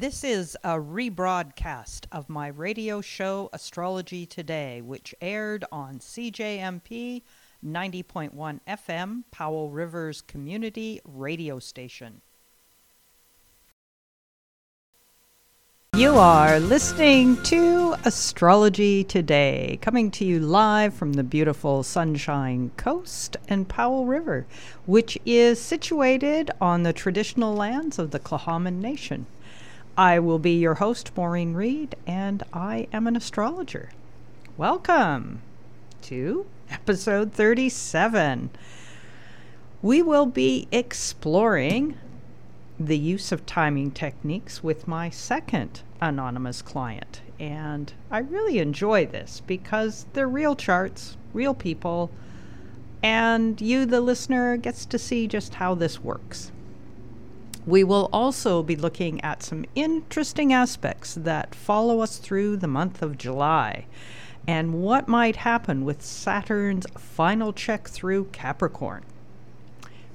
This is a rebroadcast of my radio show Astrology Today, which aired on CJMP 90.1 FM, Powell Rivers Community Radio Station. You are listening to Astrology Today, coming to you live from the beautiful Sunshine Coast and Powell River, which is situated on the traditional lands of the Tla'amin Nation. I will be your host, Maureen Reed, and I am an astrologer. Welcome to episode 37. We will be exploring the use of timing techniques with my second anonymous client. And I really enjoy this because they're real charts, real people, and you, the listener, gets to see just how this works. We will also be looking at some interesting aspects that follow us through the month of July and what might happen with Saturn's final check through Capricorn.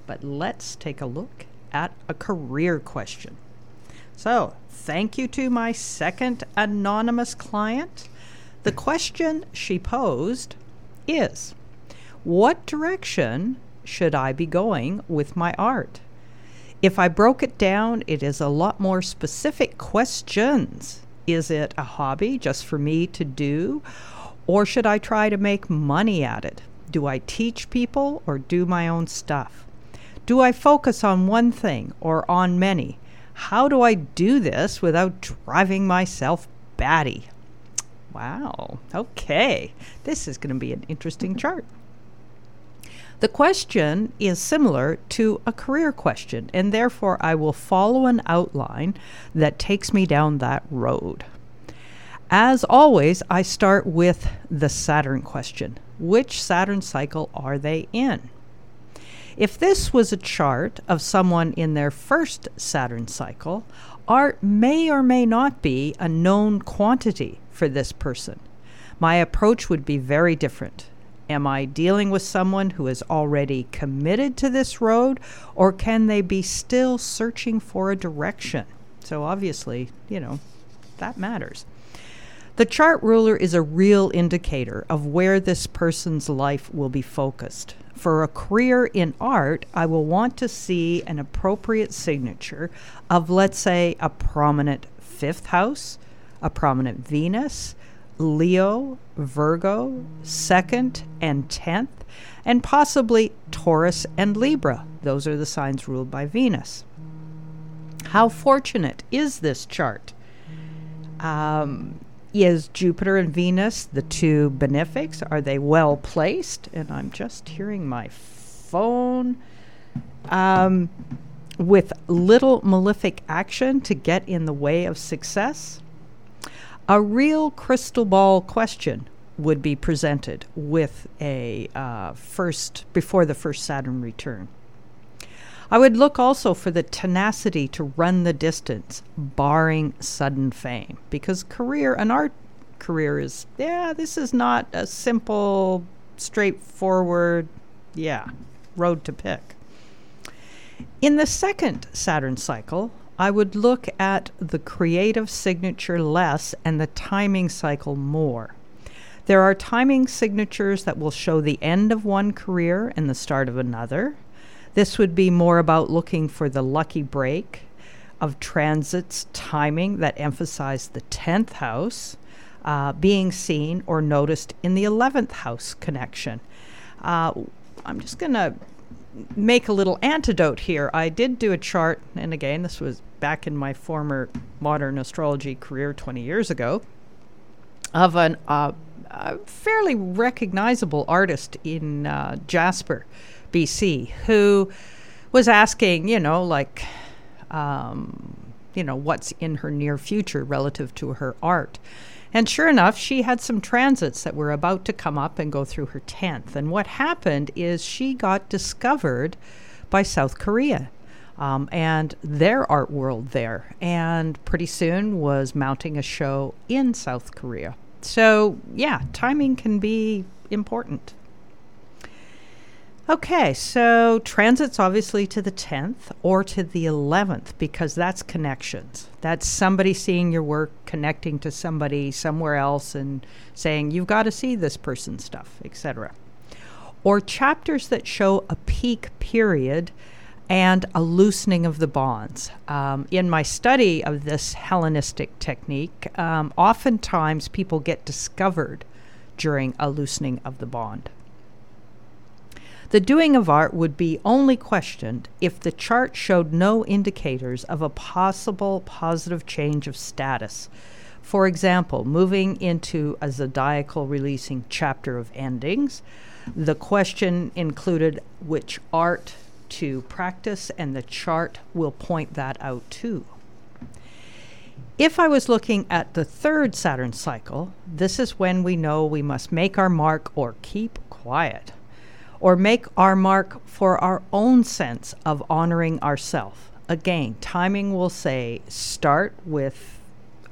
But let's take a look at a career question. So, thank you to my second anonymous client. The question she posed is What direction should I be going with my art? If I broke it down, it is a lot more specific questions. Is it a hobby just for me to do? Or should I try to make money at it? Do I teach people or do my own stuff? Do I focus on one thing or on many? How do I do this without driving myself batty? Wow. Okay. This is going to be an interesting chart. The question is similar to a career question, and therefore I will follow an outline that takes me down that road. As always, I start with the Saturn question Which Saturn cycle are they in? If this was a chart of someone in their first Saturn cycle, art may or may not be a known quantity for this person. My approach would be very different. Am I dealing with someone who is already committed to this road, or can they be still searching for a direction? So, obviously, you know, that matters. The chart ruler is a real indicator of where this person's life will be focused. For a career in art, I will want to see an appropriate signature of, let's say, a prominent fifth house, a prominent Venus, Leo, Virgo, second and tenth, and possibly Taurus and Libra. Those are the signs ruled by Venus. How fortunate is this chart? Um, is Jupiter and Venus the two benefics? Are they well placed? And I'm just hearing my phone. Um, with little malefic action to get in the way of success? A real crystal ball question would be presented with a uh, first before the first Saturn return. I would look also for the tenacity to run the distance, barring sudden fame, because career, an art career is, yeah, this is not a simple, straightforward, yeah, road to pick. In the second Saturn cycle, I would look at the creative signature less and the timing cycle more. There are timing signatures that will show the end of one career and the start of another. This would be more about looking for the lucky break of transits timing that emphasize the 10th house uh, being seen or noticed in the 11th house connection. Uh, I'm just going to make a little antidote here. I did do a chart, and again, this was back in my former modern astrology career 20 years ago, of an, uh, a fairly recognizable artist in uh, Jasper. BC, who was asking, you know, like, um, you know, what's in her near future relative to her art. And sure enough, she had some transits that were about to come up and go through her 10th. And what happened is she got discovered by South Korea um, and their art world there, and pretty soon was mounting a show in South Korea. So, yeah, timing can be important. Okay, so transits obviously to the 10th or to the 11th because that's connections. That's somebody seeing your work, connecting to somebody somewhere else and saying, you've got to see this person's stuff, etc. Or chapters that show a peak period and a loosening of the bonds. Um, in my study of this Hellenistic technique, um, oftentimes people get discovered during a loosening of the bond. The doing of art would be only questioned if the chart showed no indicators of a possible positive change of status. For example, moving into a zodiacal releasing chapter of endings, the question included which art to practice, and the chart will point that out too. If I was looking at the third Saturn cycle, this is when we know we must make our mark or keep quiet or make our mark for our own sense of honoring ourself. Again, timing will say start with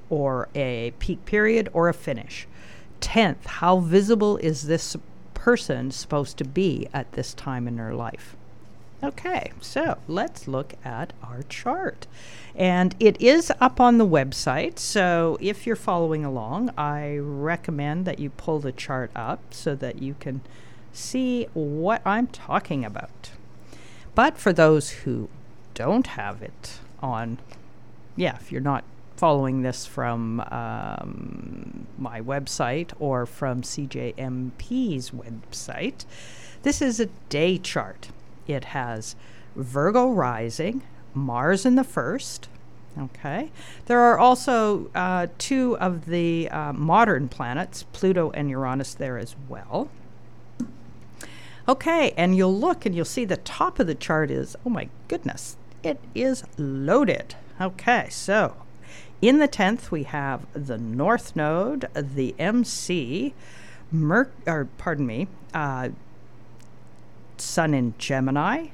or a peak period or a finish. Tenth, how visible is this person supposed to be at this time in their life? Okay, so let's look at our chart. And it is up on the website, so if you're following along, I recommend that you pull the chart up so that you can see what I'm talking about. But for those who don't have it on, yeah, if you're not following this from um, my website or from CJMP's website, this is a day chart. It has Virgo rising, Mars in the first. Okay. There are also uh, two of the uh, modern planets, Pluto and Uranus, there as well. Okay, and you'll look and you'll see the top of the chart is, oh my goodness, it is loaded. Okay, so in the 10th, we have the North Node, the MC, Merc, or pardon me, uh, Sun in Gemini,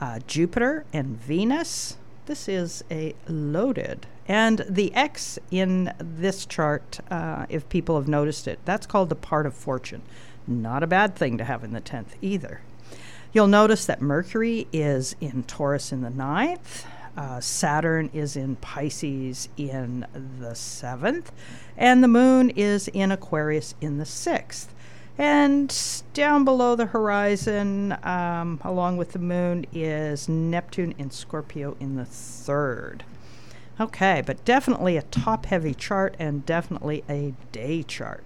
uh, Jupiter and Venus. This is a loaded. And the X in this chart, uh, if people have noticed it, that's called the part of fortune. Not a bad thing to have in the 10th either. You'll notice that Mercury is in Taurus in the ninth. Uh, Saturn is in Pisces in the seventh, and the moon is in Aquarius in the sixth. And down below the horizon, um, along with the moon, is Neptune in Scorpio in the third. Okay, but definitely a top heavy chart and definitely a day chart.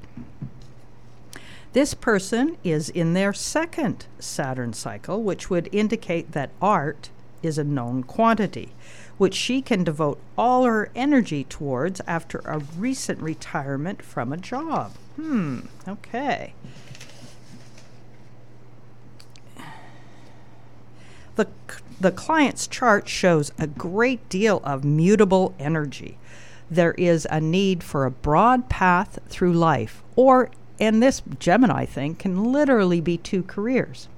This person is in their second Saturn cycle, which would indicate that art is a known quantity, which she can devote all her energy towards after a recent retirement from a job. Hmm, okay. The, the client's chart shows a great deal of mutable energy. There is a need for a broad path through life or and this Gemini thing can literally be two careers.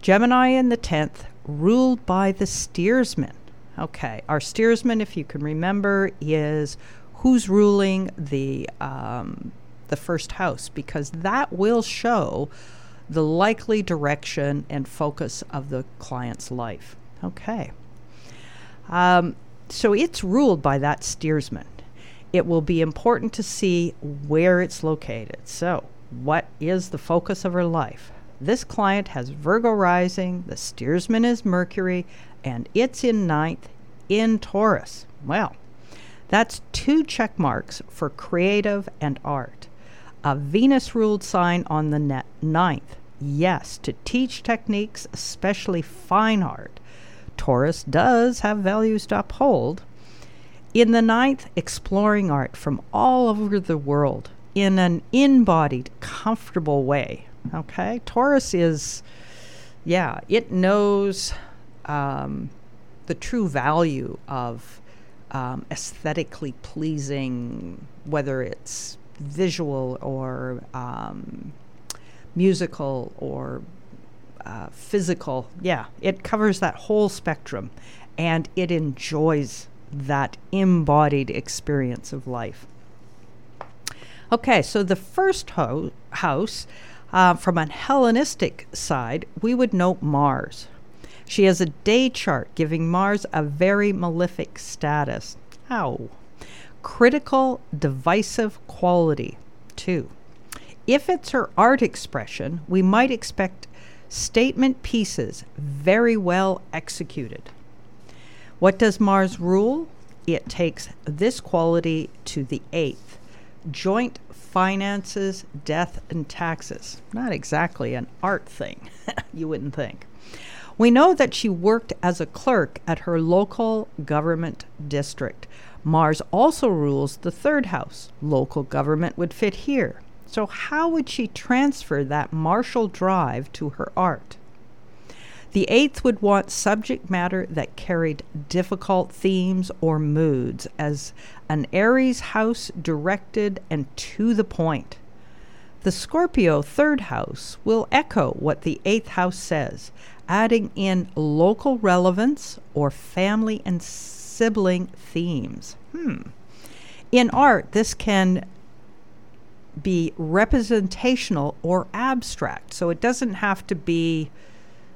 Gemini in the 10th, ruled by the steersman. Okay, our steersman, if you can remember, is who's ruling the um, the first house because that will show the likely direction and focus of the client's life. Okay. Um, so it's ruled by that steersman it will be important to see where it's located. So, what is the focus of her life? This client has Virgo rising, the steersman is Mercury, and it's in ninth in Taurus. Well, that's two check marks for creative and art. A Venus ruled sign on the net ninth. Yes, to teach techniques, especially fine art. Taurus does have values to uphold, in the ninth, exploring art from all over the world in an embodied, comfortable way. Okay? Taurus is, yeah, it knows um, the true value of um, aesthetically pleasing, whether it's visual or um, musical or uh, physical. Yeah, it covers that whole spectrum and it enjoys that embodied experience of life. Okay, so the first ho- house Uh, from a Hellenistic side, we would note Mars. She has a day chart giving Mars a very malefic status. How? Critical, divisive quality, too. If it's her art expression, we might expect statement pieces very well executed. What does Mars rule? It takes this quality to the eighth joint finances, death, and taxes. Not exactly an art thing, you wouldn't think. We know that she worked as a clerk at her local government district. Mars also rules the third house. Local government would fit here. So, how would she transfer that martial drive to her art? The eighth would want subject matter that carried difficult themes or moods, as an Aries house directed and to the point. The Scorpio third house will echo what the eighth house says, adding in local relevance or family and sibling themes. Hmm. In art, this can be representational or abstract. So it doesn't have to be,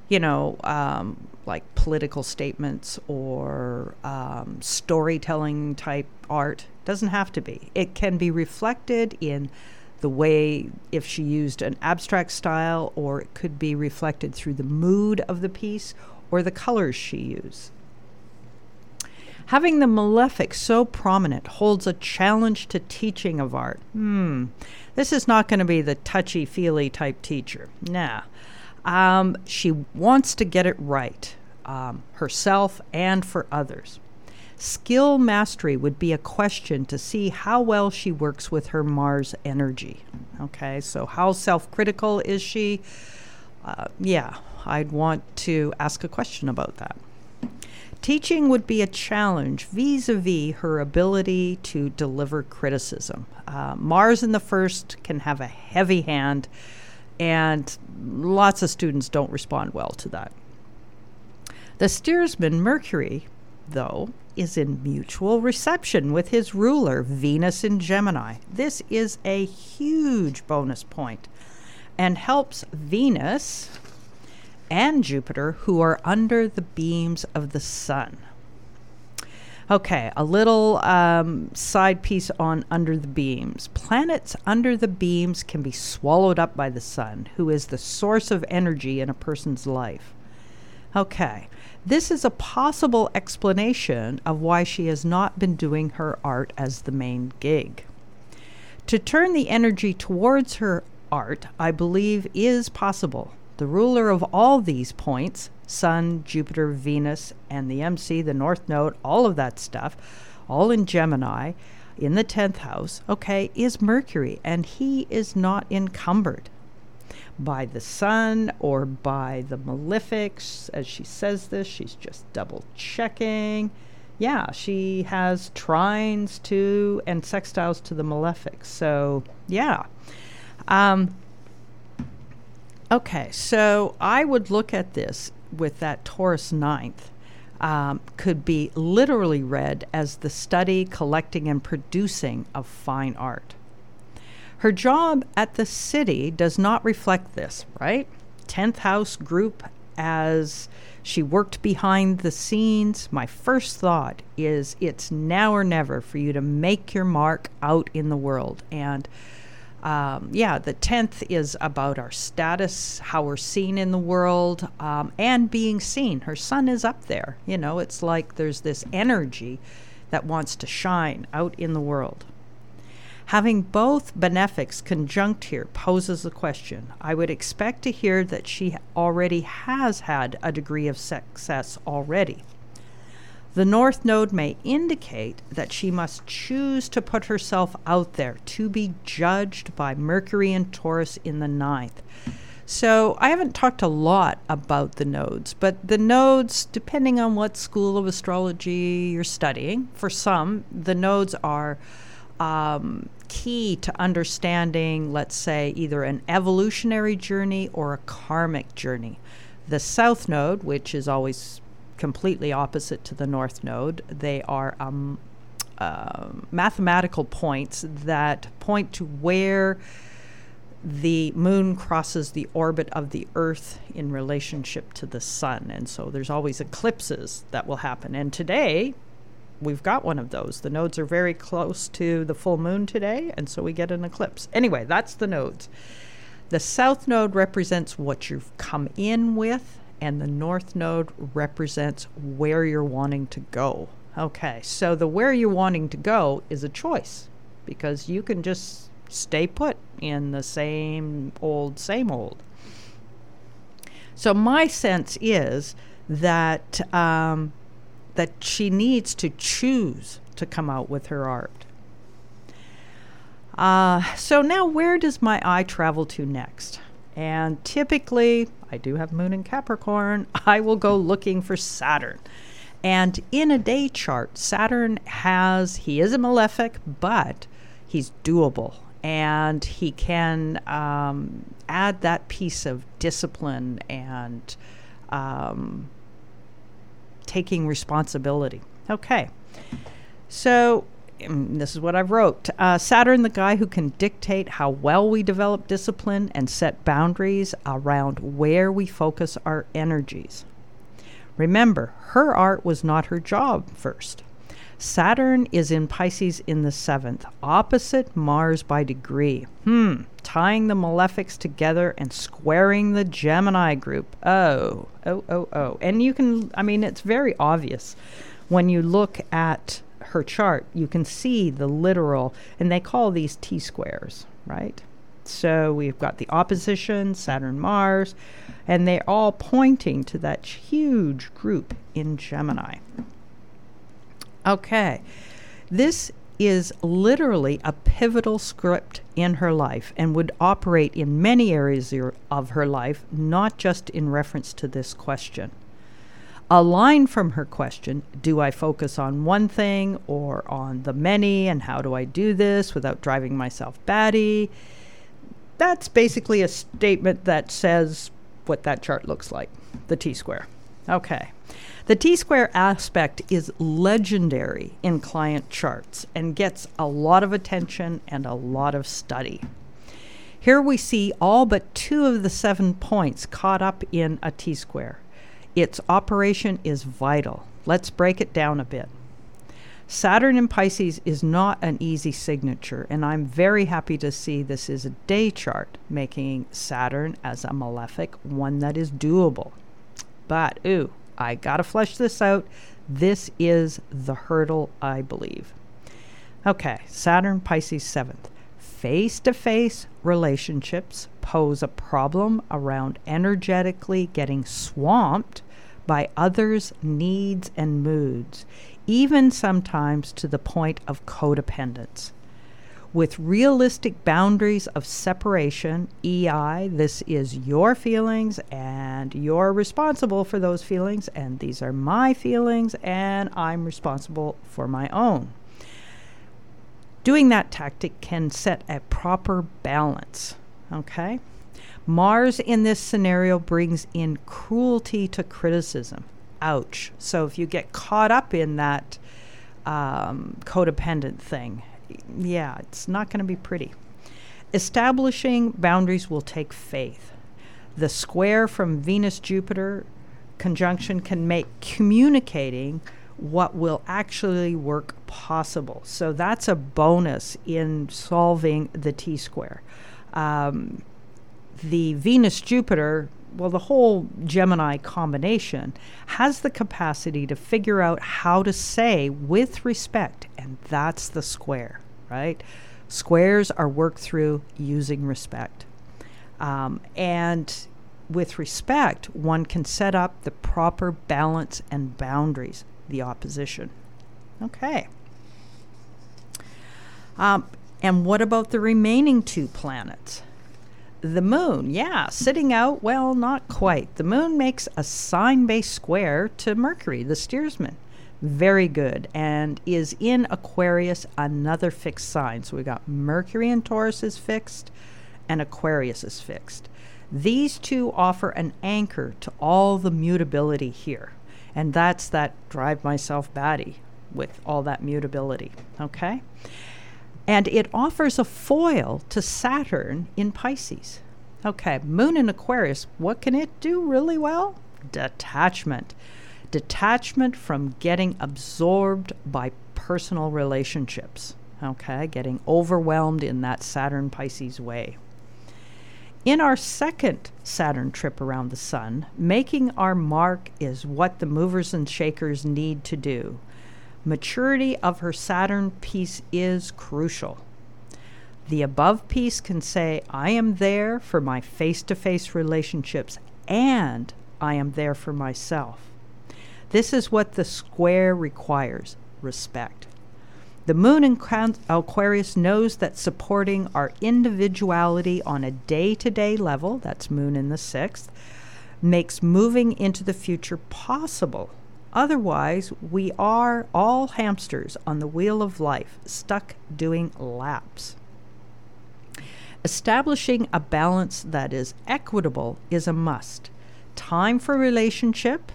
you know, um, like political statements or um, storytelling type art. Doesn't have to be. It can be reflected in the way if she used an abstract style, or it could be reflected through the mood of the piece or the colors she used. Having the malefic so prominent holds a challenge to teaching of art. Hmm, this is not going to be the touchy feely type teacher. Nah. Um, she wants to get it right, um, herself and for others. Skill mastery would be a question to see how well she works with her Mars energy. Okay, so how self critical is she? Uh, yeah, I'd want to ask a question about that. Teaching would be a challenge vis a vis her ability to deliver criticism. Uh, Mars in the first can have a heavy hand, and lots of students don't respond well to that. The steersman, Mercury, though, is in mutual reception with his ruler, Venus in Gemini. This is a huge bonus point and helps Venus and Jupiter who are under the beams of the sun. Okay, a little um, side piece on under the beams. Planets under the beams can be swallowed up by the sun, who is the source of energy in a person's life. Okay, this is a possible explanation of why she has not been doing her art as the main gig. To turn the energy towards her art, I believe, is possible. The ruler of all these points, Sun, Jupiter, Venus, and the MC, the North Node, all of that stuff, all in Gemini, in the 10th house, okay, is Mercury, and he is not encumbered by the sun or by the malefics. As she says this, she's just double checking. Yeah, she has trines to and sextiles to the malefics. So, yeah. Um, Okay, so I would look at this with that Taurus ninth. Um, could be literally read as the study, collecting, and producing of fine art. Her job at the city does not reflect this, right? 10th house group as she worked behind the scenes. My first thought is it's now or never for you to make your mark out in the world. And um, yeah, the 10th is about our status, how we're seen in the world, um, and being seen. Her sun is up there. You know, it's like there's this energy that wants to shine out in the world. Having both benefics conjunct here poses a question. I would expect to hear that she already has had a degree of success already. The North Node may indicate that she must choose to put herself out there to be judged by Mercury and Taurus in the ninth. So I haven't talked a lot about the nodes, but the nodes, depending on what school of astrology you're studying, for some, the nodes are um, key to understanding, let's say, either an evolutionary journey or a karmic journey. The South Node, which is always completely opposite to the north node. They are um, uh, mathematical points that point to where the moon crosses the orbit of the earth in relationship to the sun. And so there's always eclipses that will happen. And today we've got one of those. The nodes are very close to the full moon today and so we get an eclipse. Anyway that's the nodes. The south node represents what you've come in with and the north node represents where you're wanting to go okay so the where you're wanting to go is a choice because you can just stay put in the same old, same old. So my sense is that um, that she needs to choose to come out with her art. Uh, so now, where does my eye travel to next? And typically, I do have Moon in Capricorn. I will go looking for Saturn. And in a day chart, Saturn has, he is a malefic, but he's doable and he can um, add that piece of discipline and um, taking responsibility. Okay, so this is what I've wrote. Uh, Saturn, the guy who can dictate how well we develop discipline and set boundaries around where we focus our energies. Remember, her art was not her job first. Saturn is in Pisces in the seventh, opposite Mars by degree. Hmm, tying the malefics together and squaring the Gemini group. Oh, oh, oh, oh. And you can, I mean, it's very obvious when you look at her chart, you can see the literal, and they call these T squares, right? So we've got the opposition, Saturn, Mars, and they're all pointing to that huge group in Gemini. Okay. This is literally a pivotal script in her life and would operate in many areas of her life, not just in reference to this question. A line from her question Do I focus on one thing or on the many, and how do I do this without driving myself batty? That's basically a statement that says what that chart looks like the T square. Okay. The T square aspect is legendary in client charts and gets a lot of attention and a lot of study. Here we see all but two of the seven points caught up in a T square. Its operation is vital. Let's break it down a bit. Saturn in Pisces is not an easy signature, and I'm very happy to see this is a day chart, making Saturn as a malefic one that is doable. But, ooh, I got to flesh this out. This is the hurdle, I believe. Okay, Saturn, Pisces 7th. Face to face relationships pose a problem around energetically getting swamped by others' needs and moods, even sometimes to the point of codependence with realistic boundaries of separation. EI, this is your feelings, and you're responsible for those feelings, and these are my feelings, and I'm responsible for my own. Doing that tactic can set a proper balance. Okay? Mars in this scenario brings in cruelty to criticism. Ouch. So if you get caught up in that um, codependent thing, yeah, it's not going to be pretty. Establishing boundaries will take faith. The square from Venus Jupiter conjunction can make communicating what will actually work possible. So that's a bonus in solving the T square. Um, the Venus Jupiter, well, the whole Gemini combination has the capacity to figure out how to say with respect, and that's the square right? Squares are worked through using respect. Um, and with respect, one can set up the proper balance and boundaries, the opposition. Okay. Um, and what about the remaining two planets? The moon, yeah, sitting out, well, not quite. The moon makes a sign based square to Mercury, the steersman very good and is in Aquarius, another fixed sign. So we got Mercury in Taurus is fixed and Aquarius is fixed. These two offer an anchor to all the mutability here. And that's that drive myself batty with all that mutability. Okay? And it offers a foil to Saturn in Pisces. Okay, Moon in Aquarius, what can it do really well? Detachment. Detachment from getting absorbed by personal relationships. Okay, getting overwhelmed in that Saturn Pisces way. In our second Saturn trip around the Sun, making our mark is what the movers and shakers need to do. Maturity of her Saturn piece is crucial. The above piece can say, I am there for my face to face relationships and I am there for myself. This is what the square requires respect. The moon in Aquarius knows that supporting our individuality on a day to day level, that's moon in the sixth, makes moving into the future possible. Otherwise, we are all hamsters on the wheel of life, stuck doing laps. Establishing a balance that is equitable is a must. Time for relationship.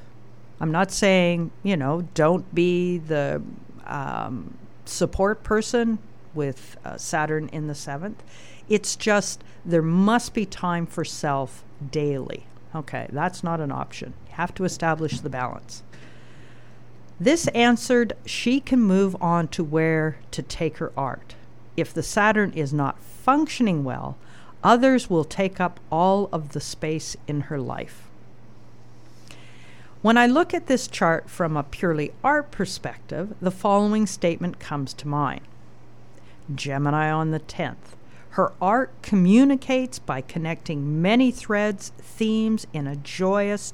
I'm not saying, you know, don't be the um, support person with uh, Saturn in the seventh. It's just there must be time for self daily. Okay, that's not an option. You have to establish the balance. This answered she can move on to where to take her art. If the Saturn is not functioning well, others will take up all of the space in her life. When I look at this chart from a purely art perspective, the following statement comes to mind Gemini on the 10th. Her art communicates by connecting many threads, themes in a joyous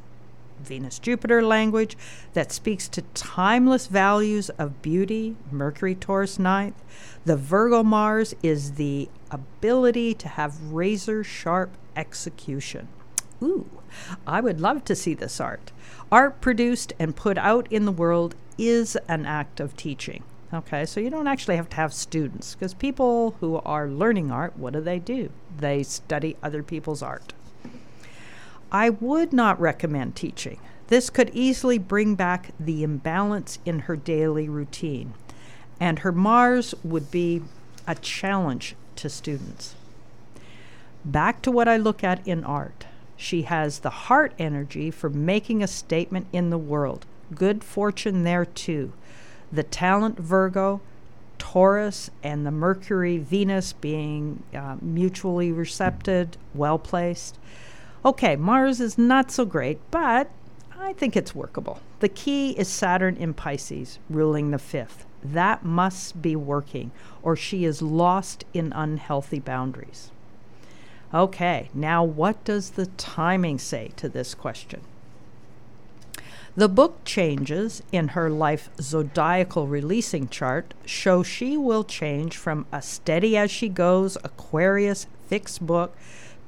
Venus Jupiter language that speaks to timeless values of beauty, Mercury Taurus ninth. The Virgo Mars is the ability to have razor sharp execution. Ooh, I would love to see this art. Art produced and put out in the world is an act of teaching. Okay, so you don't actually have to have students because people who are learning art, what do they do? They study other people's art. I would not recommend teaching. This could easily bring back the imbalance in her daily routine, and her Mars would be a challenge to students. Back to what I look at in art. She has the heart energy for making a statement in the world. Good fortune there too. The talent Virgo, Taurus, and the Mercury Venus being uh, mutually receptive, well placed. Okay, Mars is not so great, but I think it's workable. The key is Saturn in Pisces, ruling the fifth. That must be working, or she is lost in unhealthy boundaries. Okay, now what does the timing say to this question? The book changes in her life zodiacal releasing chart show she will change from a steady as she goes Aquarius fixed book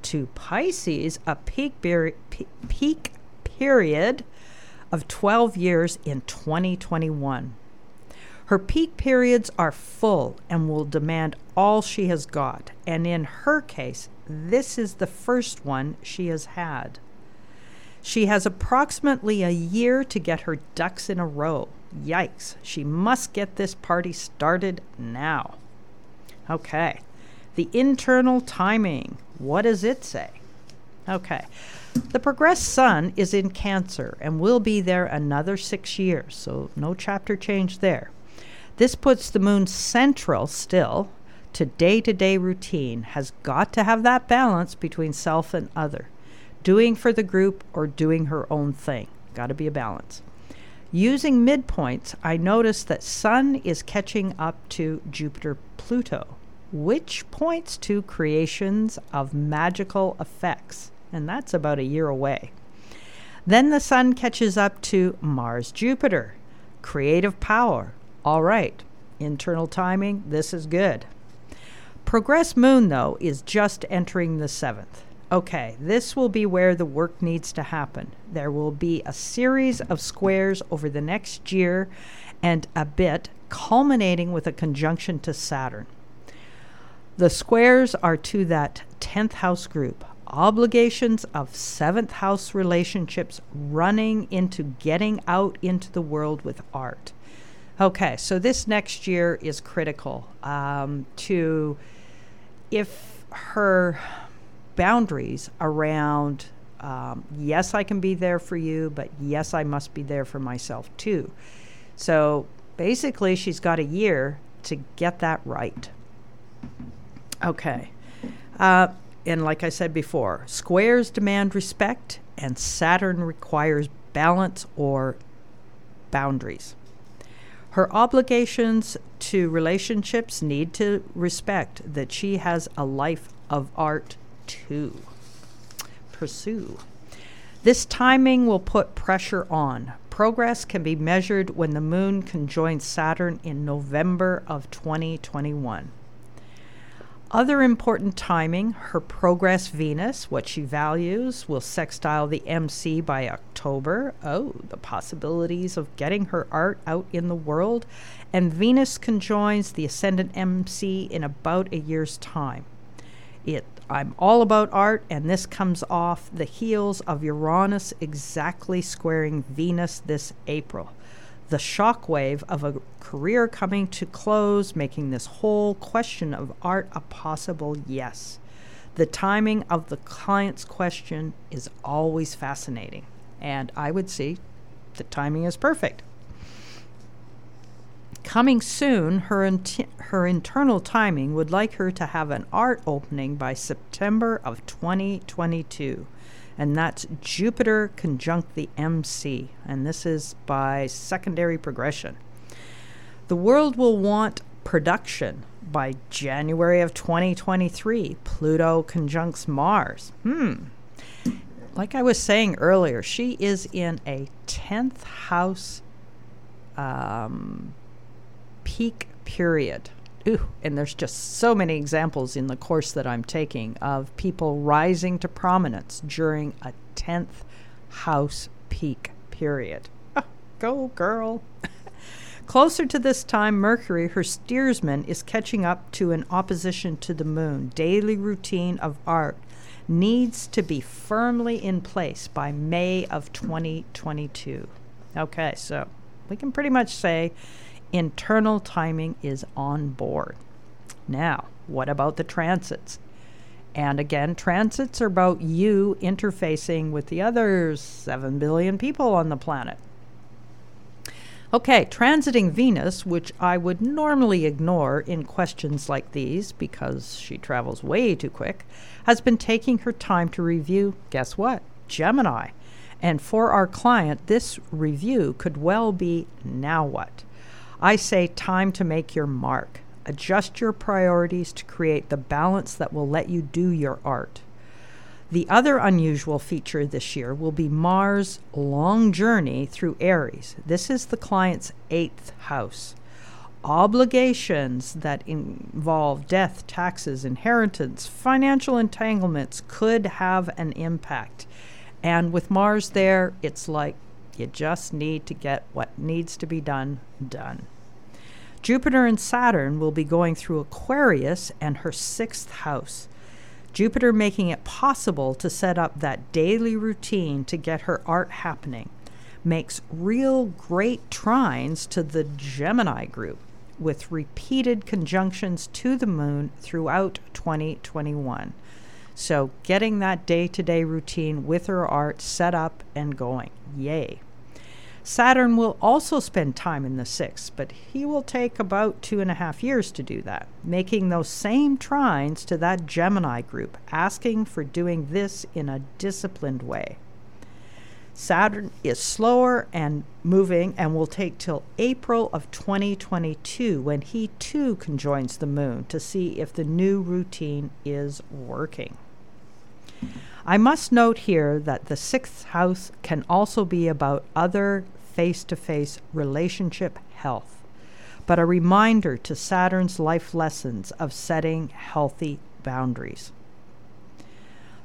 to Pisces, a peak, beri- peak period of 12 years in 2021. Her peak periods are full and will demand all she has got, and in her case, this is the first one she has had. She has approximately a year to get her ducks in a row. Yikes, she must get this party started now. Okay, the internal timing. What does it say? Okay, the progressed sun is in Cancer and will be there another six years, so no chapter change there. This puts the moon central still to day to day routine has got to have that balance between self and other, doing for the group or doing her own thing. Got to be a balance. Using midpoints, I notice that Sun is catching up to Jupiter Pluto, which points to creations of magical effects, and that's about a year away. Then the Sun catches up to Mars Jupiter, creative power. All right, internal timing, this is good. Progress Moon, though, is just entering the seventh. Okay, this will be where the work needs to happen. There will be a series of squares over the next year and a bit, culminating with a conjunction to Saturn. The squares are to that 10th house group, obligations of 7th house relationships running into getting out into the world with art. Okay, so this next year is critical um, to if her boundaries around um, yes, I can be there for you, but yes, I must be there for myself too. So basically, she's got a year to get that right. Okay. Uh, and like I said before, squares demand respect, and Saturn requires balance or boundaries. Her obligations to relationships need to respect that she has a life of art to Pursue. This timing will put pressure on. Progress can be measured when the moon conjoins Saturn in November of 2021. Other important timing her progress Venus, what she values, will sextile the MC by October. Oh, the possibilities of getting her art out in the world. And Venus conjoins the ascendant MC in about a year's time. It I'm all about art, and this comes off the heels of Uranus exactly squaring Venus this April the shockwave of a career coming to close, making this whole question of art a possible yes. The timing of the client's question is always fascinating, and I would say the timing is perfect. Coming soon, her, her internal timing would like her to have an art opening by September of 2022 and that's Jupiter conjunct the MC, and this is by secondary progression. The world will want production by January of 2023. Pluto conjuncts Mars. Hmm. Like I was saying earlier, she is in a 10th house um, peak period. Ooh, and there's just so many examples in the course that I'm taking of people rising to prominence during a 10th house peak period. Oh, go, girl. Closer to this time, Mercury, her steersman, is catching up to an opposition to the moon. Daily routine of art needs to be firmly in place by May of 2022. Okay, so we can pretty much say internal timing is on board. Now, what about the transits? And again, transits are about you interfacing with the other 7 billion people on the planet. Okay, transiting Venus, which I would normally ignore in questions like these because she travels way too quick, has been taking her time to review, guess what? Gemini. And for our client, this review could well be now what? I say time to make your mark. Adjust your priorities to create the balance that will let you do your art. The other unusual feature this year will be Mars' long journey through Aries. This is the client's eighth house. Obligations that involve death, taxes, inheritance, financial entanglements could have an impact. And with Mars there, it's like you just need to get what needs to be done done. Jupiter and Saturn will be going through Aquarius and her sixth house. Jupiter making it possible to set up that daily routine to get her art happening makes real great trines to the Gemini group with repeated conjunctions to the moon throughout 2021. So, getting that day to day routine with her art set up and going. Yay. Saturn will also spend time in the sixth, but he will take about two and a half years to do that, making those same trines to that Gemini group, asking for doing this in a disciplined way. Saturn is slower and moving and will take till April of 2022 when he too conjoins the moon to see if the new routine is working. I must note here that the sixth house can also be about other face to face relationship health, but a reminder to Saturn's life lessons of setting healthy boundaries.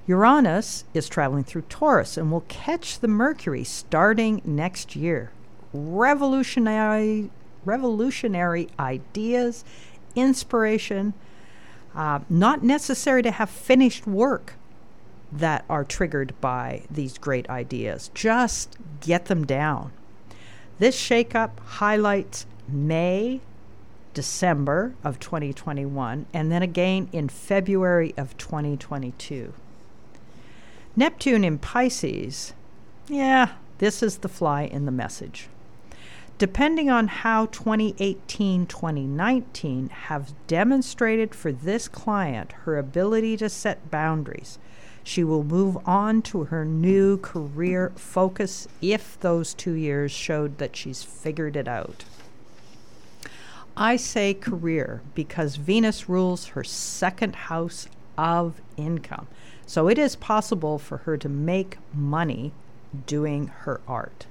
Uranus is traveling through Taurus and will catch the Mercury starting next year. Revolutionary, revolutionary ideas, inspiration, uh, not necessary to have finished work that are triggered by these great ideas. Just get them down. This shakeup highlights May, December of 2021, and then again in February of 2022. Neptune in Pisces, yeah, this is the fly in the message. Depending on how 2018 2019 have demonstrated for this client her ability to set boundaries, she will move on to her new career focus if those two years showed that she's figured it out. I say career because Venus rules her second house of income. So it is possible for her to make money doing her art.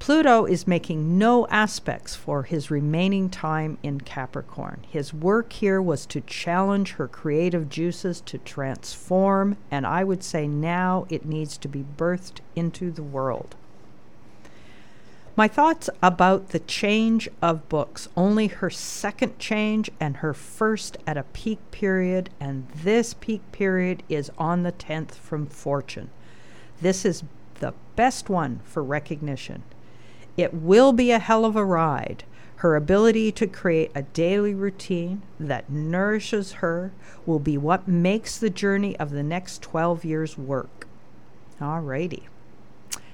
Pluto is making no aspects for his remaining time in Capricorn. His work here was to challenge her creative juices to transform, and I would say now it needs to be birthed into the world. My thoughts about the change of books only her second change and her first at a peak period, and this peak period is on the 10th from Fortune. This is the best one for recognition. It will be a hell of a ride. Her ability to create a daily routine that nourishes her will be what makes the journey of the next 12 years work. Alrighty.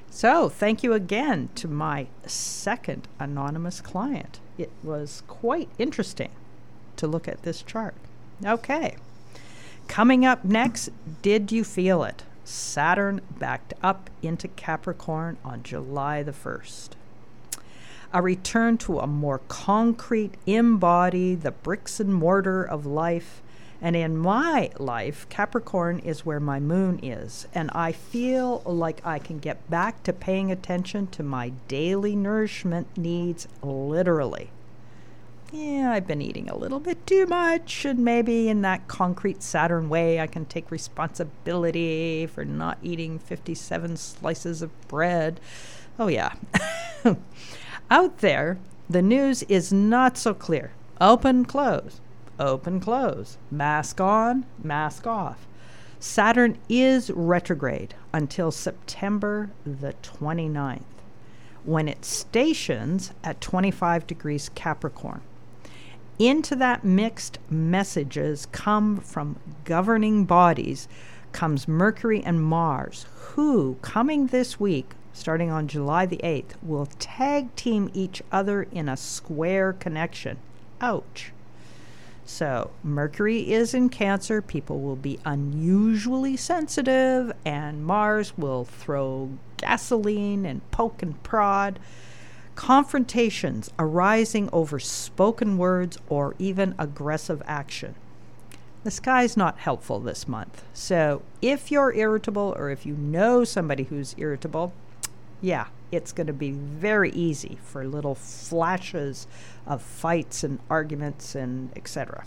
So, thank you again to my second anonymous client. It was quite interesting to look at this chart. Okay. Coming up next, did you feel it? Saturn backed up into Capricorn on July the 1st a return to a more concrete, embody the bricks and mortar of life. And in my life, Capricorn is where my moon is. And I feel like I can get back to paying attention to my daily nourishment needs literally. Yeah, I've been eating a little bit too much, and maybe in that concrete Saturn way, I can take responsibility for not eating 57 slices of bread. Oh, yeah. Out there, the news is not so clear. Open, close, open, close, mask on, mask off. Saturn is retrograde until September the 29th, when it stations at 25 degrees Capricorn. Into that mixed messages come from governing bodies comes Mercury and Mars, who coming this week starting on July the 8th, will tag team each other in a square connection. Ouch. So, Mercury is in Cancer. People will be unusually sensitive, and Mars will throw gasoline and poke and prod. Confrontations arising over spoken words or even aggressive action. The sky's not helpful this month. So, if you're irritable or if you know somebody who's irritable, yeah, it's going to be very easy for little flashes of fights and arguments and etc.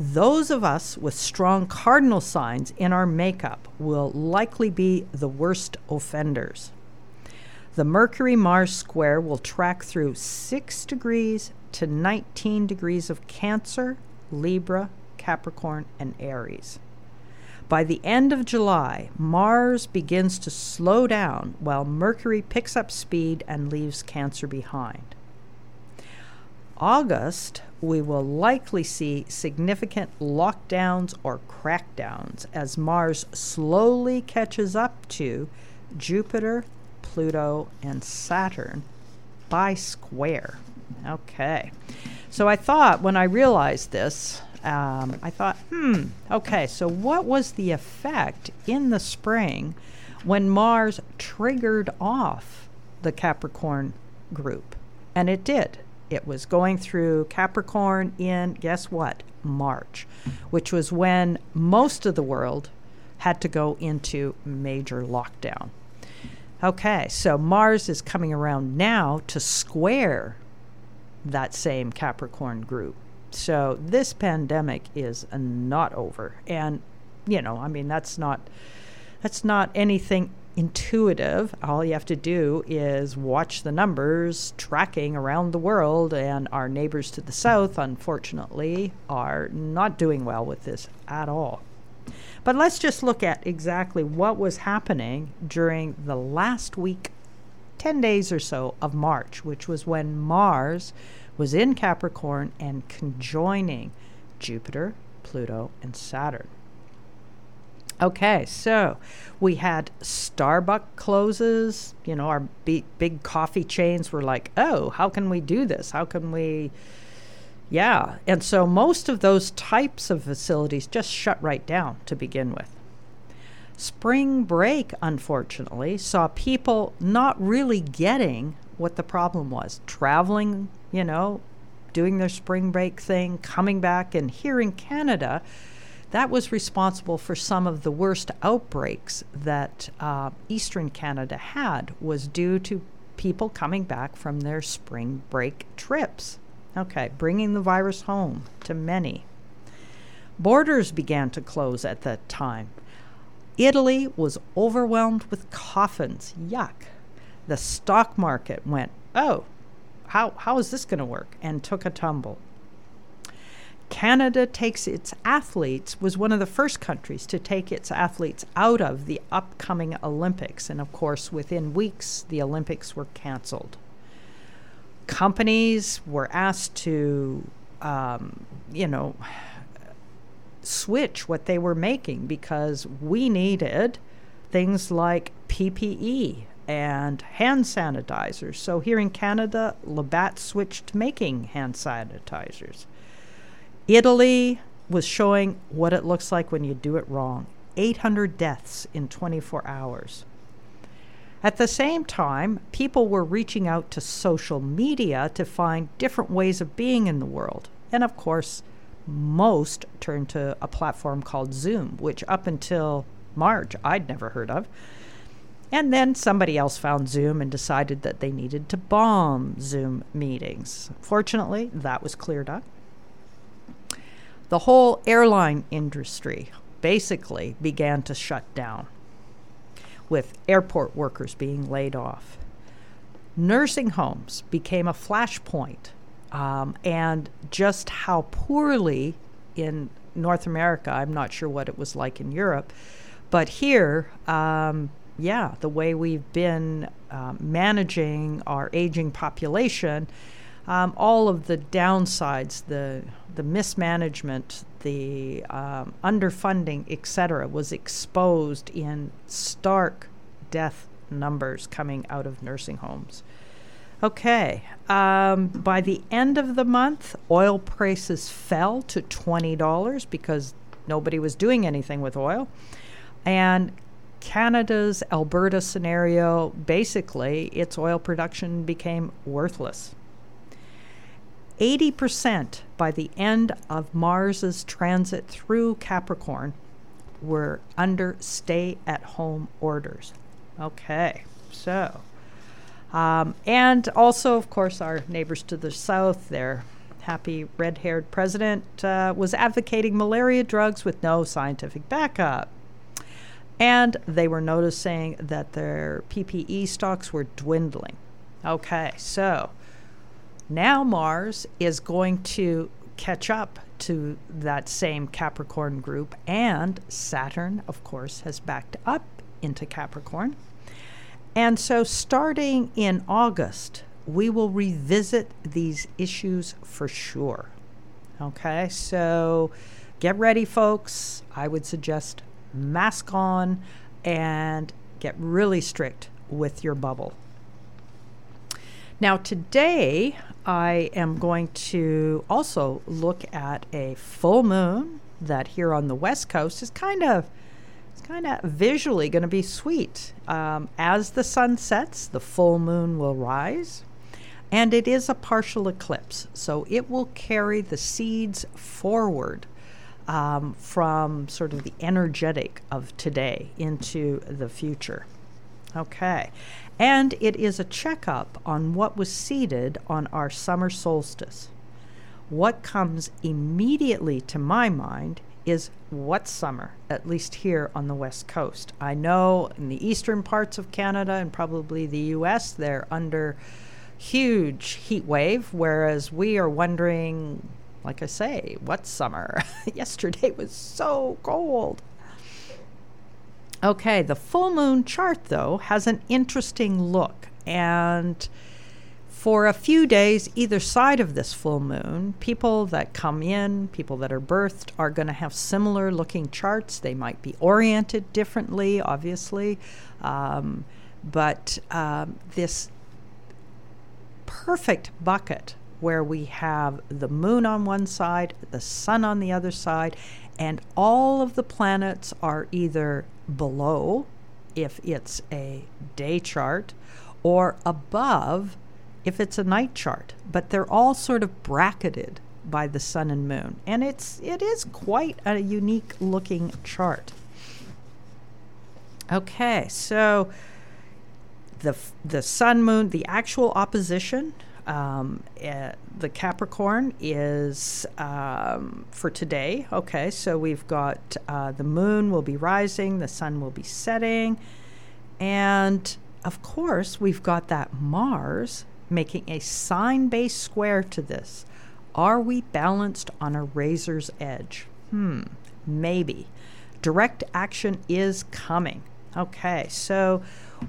Those of us with strong cardinal signs in our makeup will likely be the worst offenders. The Mercury Mars square will track through 6 degrees to 19 degrees of Cancer, Libra, Capricorn, and Aries. By the end of July, Mars begins to slow down while Mercury picks up speed and leaves Cancer behind. August, we will likely see significant lockdowns or crackdowns as Mars slowly catches up to Jupiter, Pluto, and Saturn by square. Okay. So I thought when I realized this, um, I thought, hmm, okay, so what was the effect in the spring when Mars triggered off the Capricorn group? And it did. It was going through Capricorn in, guess what? March, which was when most of the world had to go into major lockdown. Okay, so Mars is coming around now to square that same Capricorn group. So this pandemic is not over. And, you know, I mean, that's not that's not anything intuitive. All you have to do is watch the numbers tracking around the world, and our neighbors to the south, unfortunately, are not doing well with this at all. But let's just look at exactly what was happening during the last week 10 days or so of March, which was when Mars was in Capricorn and conjoining Jupiter, Pluto, and Saturn. Okay, so we had Starbucks closes. You know, our big, big coffee chains were like, oh, how can we do this? How can we. Yeah. And so most of those types of facilities just shut right down to begin with. Spring break, unfortunately, saw people not really getting what the problem was. Traveling, you know, doing their spring break thing, coming back, and here in Canada, that was responsible for some of the worst outbreaks that uh, Eastern Canada had was due to people coming back from their spring break trips. Okay, bringing the virus home to many. Borders began to close at that time. Italy was overwhelmed with coffins. Yuck. The stock market went, oh, how, how is this going to work? And took a tumble. Canada takes its athletes, was one of the first countries to take its athletes out of the upcoming Olympics. And of course, within weeks, the Olympics were canceled. Companies were asked to, um, you know, switch what they were making because we needed things like PPE and hand sanitizers. So here in Canada, Labatt switched to making hand sanitizers. Italy was showing what it looks like when you do it wrong 800 deaths in 24 hours. At the same time, people were reaching out to social media to find different ways of being in the world. And of course, most turned to a platform called Zoom, which up until March I'd never heard of. And then somebody else found Zoom and decided that they needed to bomb Zoom meetings. Fortunately, that was cleared up the whole airline industry basically began to shut down, with airport workers being laid off. Nursing homes became a flashpoint, um, and just how poorly in North America, I'm not sure what it was like in Europe, but here, um, yeah, the way we've been uh, managing our aging population um, all of the downsides, the the mismanagement, the um, underfunding, etc., was exposed in stark death numbers coming out of nursing homes. Okay, um, by the end of the month, oil prices fell to twenty dollars because nobody was doing anything with oil, and Canada's Alberta scenario basically its oil production became worthless. 80% by the end of Mars's transit through Capricorn were under stay at home orders. Okay, so. Um, and also, of course, our neighbors to the south, their happy red haired president uh, was advocating malaria drugs with no scientific backup. And they were noticing that their PPE stocks were dwindling. Okay, so now Mars is going to catch up to that same Capricorn group, and Saturn, of course, has backed up into Capricorn. And so, starting in August, we will revisit these issues for sure. Okay, so get ready, folks. I would suggest mask on and get really strict with your bubble. Now, today I am going to also look at a full moon that here on the West Coast is kind of kind of visually going to be sweet. Um, as the sun sets, the full moon will rise, and it is a partial eclipse, so it will carry the seeds forward um, from sort of the energetic of today into the future. Okay. And it is a checkup on what was seeded on our summer solstice. What comes immediately to my mind is what summer, at least here on the West Coast. I know in the eastern parts of Canada and probably the US, they're under huge heat wave, whereas we are wondering, like I say, what summer? Yesterday was so cold. Okay, the full moon chart, though, has an interesting look, and for a few days, either side of this full moon, people that come in, people that are birthed, are going to have similar looking charts. They might be oriented differently, obviously, um, but um, this perfect bucket where we have the moon on one side, the sun on the other side, and all of the planets are either below, if it's a day chart, or above if it's a night chart. But they're all sort of bracketed by the sun and moon, and it's it is quite a unique looking chart. Okay, so the the sun moon, the actual opposition um, uh, the Capricorn is um, for today. Okay, so we've got uh, the moon will be rising, the sun will be setting, and of course, we've got that Mars making a sign based square to this. Are we balanced on a razor's edge? Hmm, maybe. Direct action is coming. Okay, so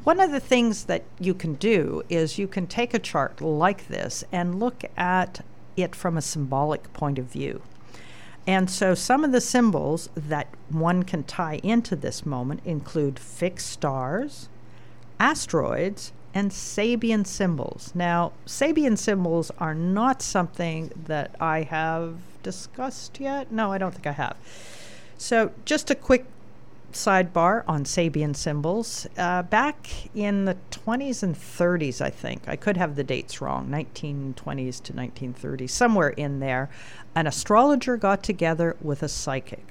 one of the things that you can do is you can take a chart like this and look at it from a symbolic point of view. And so some of the symbols that one can tie into this moment include fixed stars, asteroids, and Sabian symbols. Now, Sabian symbols are not something that I have discussed yet. No, I don't think I have. So, just a quick sidebar on Sabian symbols. Uh, back in the 20s and 30s, I think, I could have the dates wrong, 1920s to 1930s, somewhere in there, an astrologer got together with a psychic.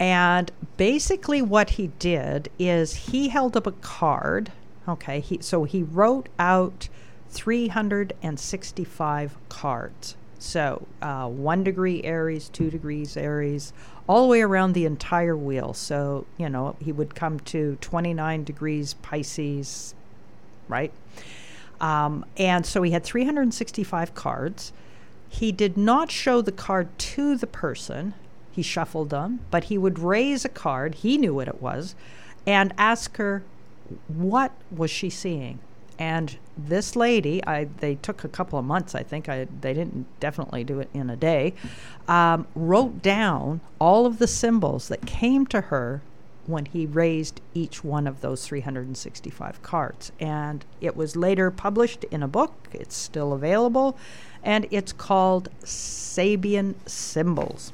And basically, what he did is he held up a card. Okay, he, so he wrote out 365 cards. So, uh, one degree Aries, two degrees Aries, all the way around the entire wheel. So, you know, he would come to 29 degrees Pisces, right? Um, and so he had 365 cards. He did not show the card to the person, he shuffled them, but he would raise a card, he knew what it was, and ask her what was she seeing. And this lady, I they took a couple of months. I think I they didn't definitely do it in a day. Um, wrote down all of the symbols that came to her when he raised each one of those 365 cards. And it was later published in a book. It's still available, and it's called Sabian Symbols.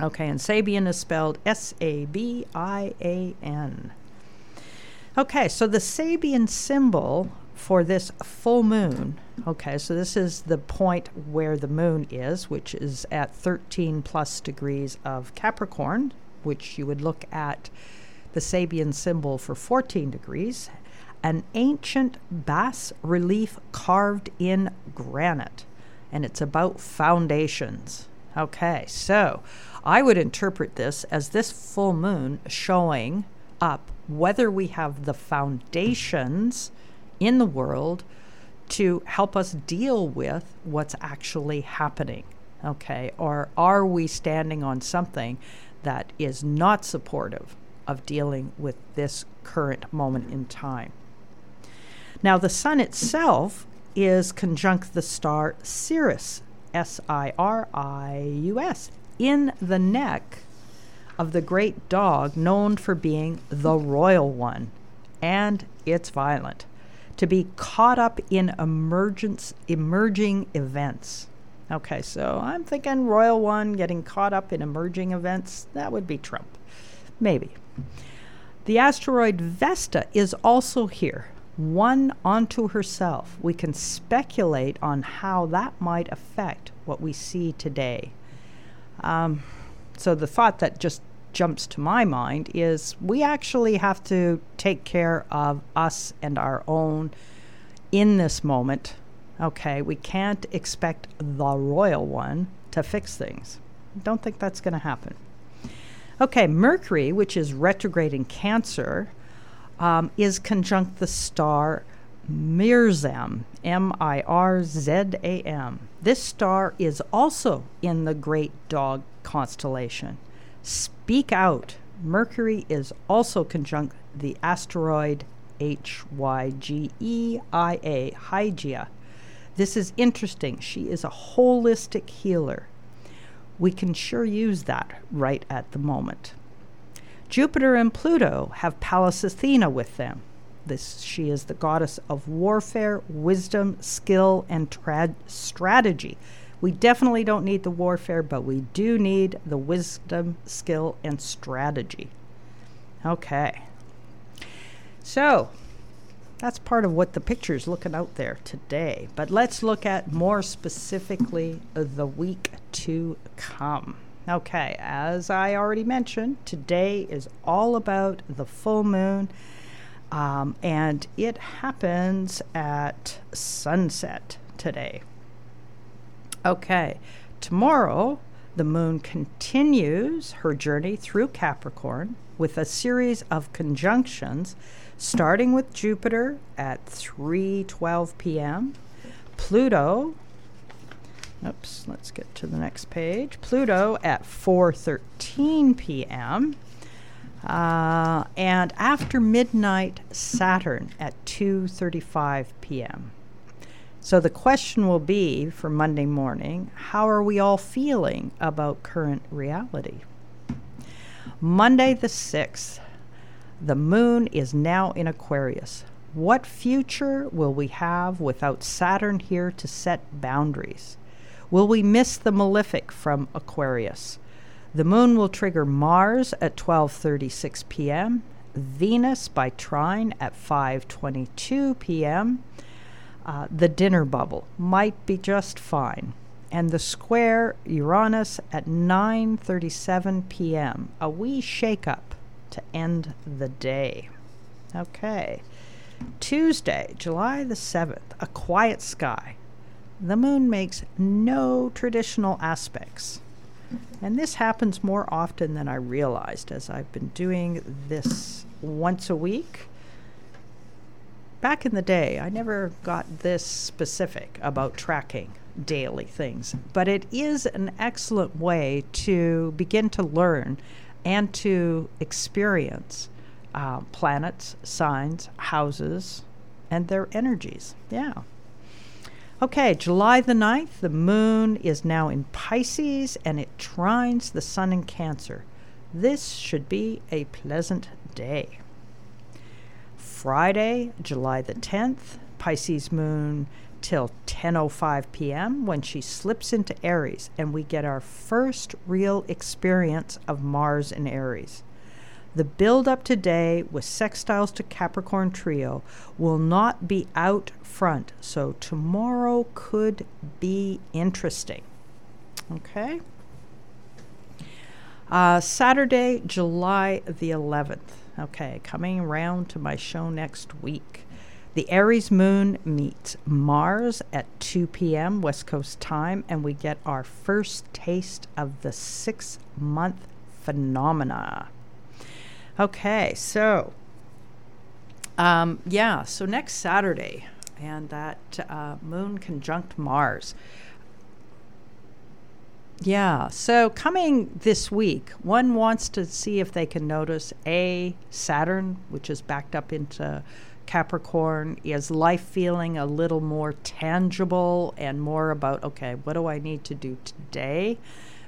Okay, and Sabian is spelled S A B I A N. Okay, so the Sabian symbol for this full moon, okay, so this is the point where the moon is, which is at 13 plus degrees of Capricorn, which you would look at the Sabian symbol for 14 degrees, an ancient bas relief carved in granite, and it's about foundations. Okay, so I would interpret this as this full moon showing up whether we have the foundations in the world to help us deal with what's actually happening. Okay, or are we standing on something that is not supportive of dealing with this current moment in time? Now, the sun itself is conjunct the star Sirius, S I R I U S, in the neck of the great dog known for being the royal one, and it's violent. To be caught up in emergence, emerging events. Okay, so I'm thinking royal one getting caught up in emerging events. That would be Trump. Maybe. The asteroid Vesta is also here, one onto herself. We can speculate on how that might affect what we see today. Um, so the thought that just jumps to my mind is we actually have to take care of us and our own in this moment. Okay, we can't expect the royal one to fix things. Don't think that's going to happen. Okay, Mercury, which is retrograde in Cancer, um, is conjunct the star Mirzam, M I R Z A M. This star is also in the Great Dog constellation. Speak out. Mercury is also conjunct the asteroid H Y G E I A, Hygeia. This is interesting. She is a holistic healer. We can sure use that right at the moment. Jupiter and Pluto have Pallas Athena with them. This she is the goddess of warfare, wisdom, skill, and tra- strategy. We definitely don't need the warfare, but we do need the wisdom, skill, and strategy. Okay. So, that's part of what the picture is looking out there today. But let's look at more specifically the week to come. Okay, as I already mentioned, today is all about the full moon, um, and it happens at sunset today. Okay, tomorrow the moon continues her journey through Capricorn with a series of conjunctions starting with Jupiter at 3:12 p.m. Pluto Oops, let's get to the next page. Pluto at 4:13 p.m. Uh, and after midnight Saturn at 2:35 p.m. So the question will be for Monday morning, how are we all feeling about current reality? Monday the 6th, the moon is now in Aquarius. What future will we have without Saturn here to set boundaries? Will we miss the malefic from Aquarius? The moon will trigger Mars at 12:36 p.m., Venus by trine at 5:22 p.m. Uh, the dinner bubble might be just fine, and the square Uranus at 9:37 p.m. A wee shake-up to end the day. Okay. Tuesday, July the 7th, a quiet sky. The moon makes no traditional aspects. And this happens more often than I realized as I've been doing this once a week. Back in the day, I never got this specific about tracking daily things, but it is an excellent way to begin to learn and to experience uh, planets, signs, houses, and their energies. Yeah. Okay, July the 9th, the moon is now in Pisces and it trines the sun in Cancer. This should be a pleasant day. Friday, July the 10th, Pisces moon till 10:05 p.m. when she slips into Aries and we get our first real experience of Mars in Aries. The build up today with sextiles to Capricorn trio will not be out front, so tomorrow could be interesting. Okay? Uh, Saturday, July the 11th. Okay, coming around to my show next week. The Aries moon meets Mars at 2 p.m. West Coast time, and we get our first taste of the six month phenomena. Okay, so um, yeah, so next Saturday, and that uh, moon conjunct Mars. Yeah, so coming this week, one wants to see if they can notice A, Saturn, which is backed up into Capricorn is life feeling a little more tangible and more about, okay, what do I need to do today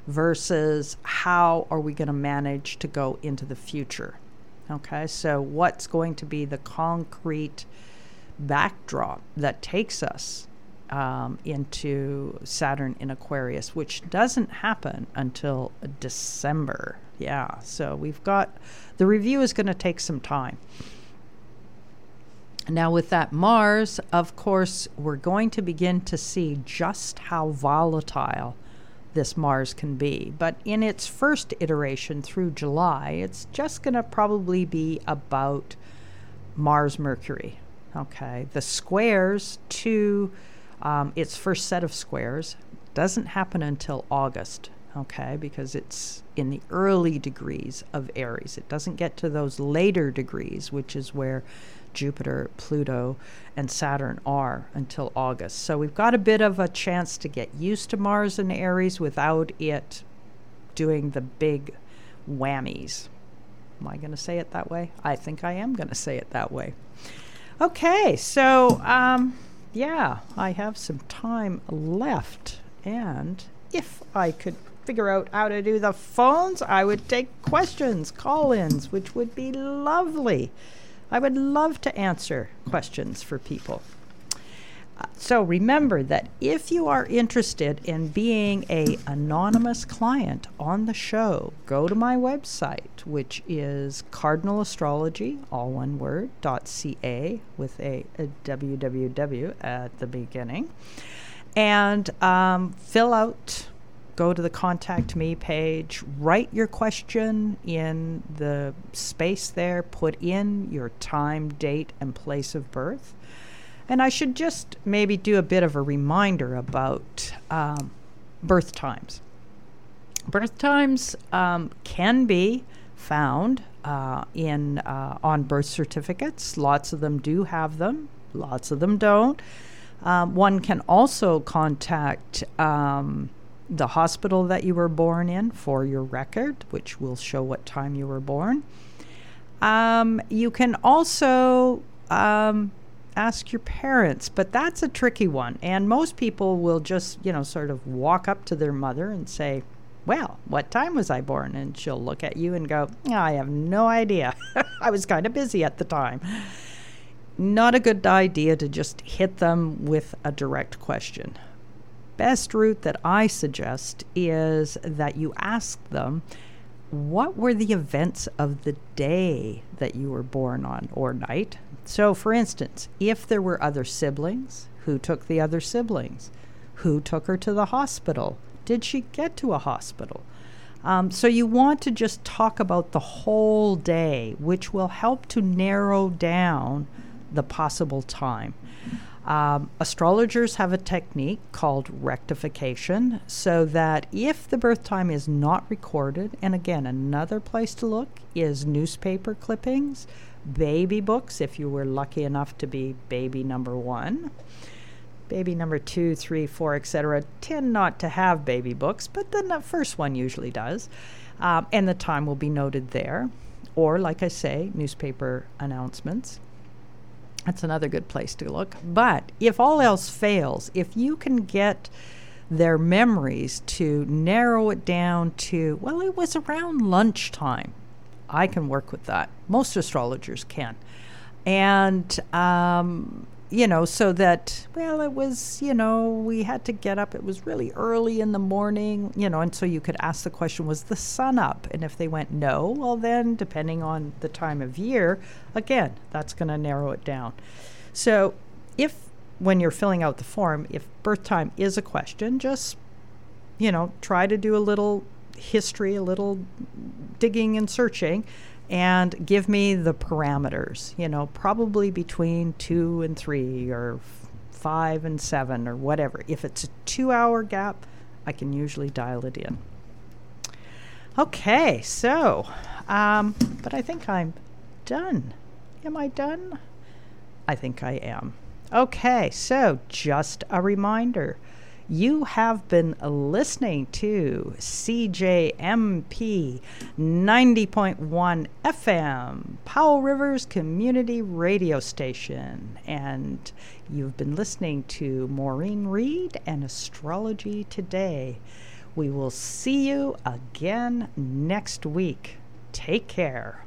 versus how are we going to manage to go into the future? Okay, so what's going to be the concrete backdrop that takes us um, into Saturn in Aquarius, which doesn't happen until December. Yeah, so we've got the review is going to take some time. Now, with that Mars, of course, we're going to begin to see just how volatile this Mars can be. But in its first iteration through July, it's just going to probably be about Mars Mercury. Okay. The squares to um, its first set of squares doesn't happen until August. Okay. Because it's in the early degrees of Aries. It doesn't get to those later degrees, which is where Jupiter, Pluto, and Saturn are until August. So we've got a bit of a chance to get used to Mars in Aries without it doing the big whammies. Am I going to say it that way? I think I am going to say it that way. Okay, so um, yeah, I have some time left. And if I could figure out how to do the phones, I would take questions, call ins, which would be lovely. I would love to answer questions for people. So remember that if you are interested in being a anonymous client on the show, go to my website, which is Cardinal Astrology, all one word, .ca with a, a www at the beginning, and um, fill out. Go to the contact me page, write your question in the space there, put in your time, date, and place of birth and I should just maybe do a bit of a reminder about um, birth times. Birth times um, can be found uh, in uh, on birth certificates. Lots of them do have them. Lots of them don't. Um, one can also contact um, the hospital that you were born in for your record, which will show what time you were born. Um, you can also um, ask your parents, but that's a tricky one. And most people will just, you know, sort of walk up to their mother and say, Well, what time was I born? And she'll look at you and go, I have no idea. I was kind of busy at the time. Not a good idea to just hit them with a direct question. Best route that I suggest is that you ask them, what were the events of the day that you were born on or night? So, for instance, if there were other siblings, who took the other siblings? Who took her to the hospital? Did she get to a hospital? Um, so, you want to just talk about the whole day, which will help to narrow down the possible time. Um, astrologers have a technique called rectification so that if the birth time is not recorded, and again, another place to look is newspaper clippings baby books if you were lucky enough to be baby number one. Baby number two, three, four, etc., tend not to have baby books, but then the first one usually does. Um, and the time will be noted there. Or, like I say, newspaper announcements. That's another good place to look. But if all else fails, if you can get their memories to narrow it down to, well, it was around lunchtime I can work with that. Most astrologers can. And, um, you know, so that, well, it was, you know, we had to get up. It was really early in the morning, you know, and so you could ask the question, was the sun up? And if they went no, well, then, depending on the time of year, again, that's going to narrow it down. So if, when you're filling out the form, if birth time is a question, just, you know, try to do a little history, a little digging and searching, and give me the parameters, you know, probably between two and three or five and seven or whatever. If it's a two hour gap, I can usually dial it in. Okay, so, um, but I think I'm done. Am I done? I think I am. Okay, so just a reminder you have been listening to CJMP 90.1 FM, Powell River's Community Radio Station. And you've been listening to Maureen Reed and Astrology Today. We will see you again next week. Take care.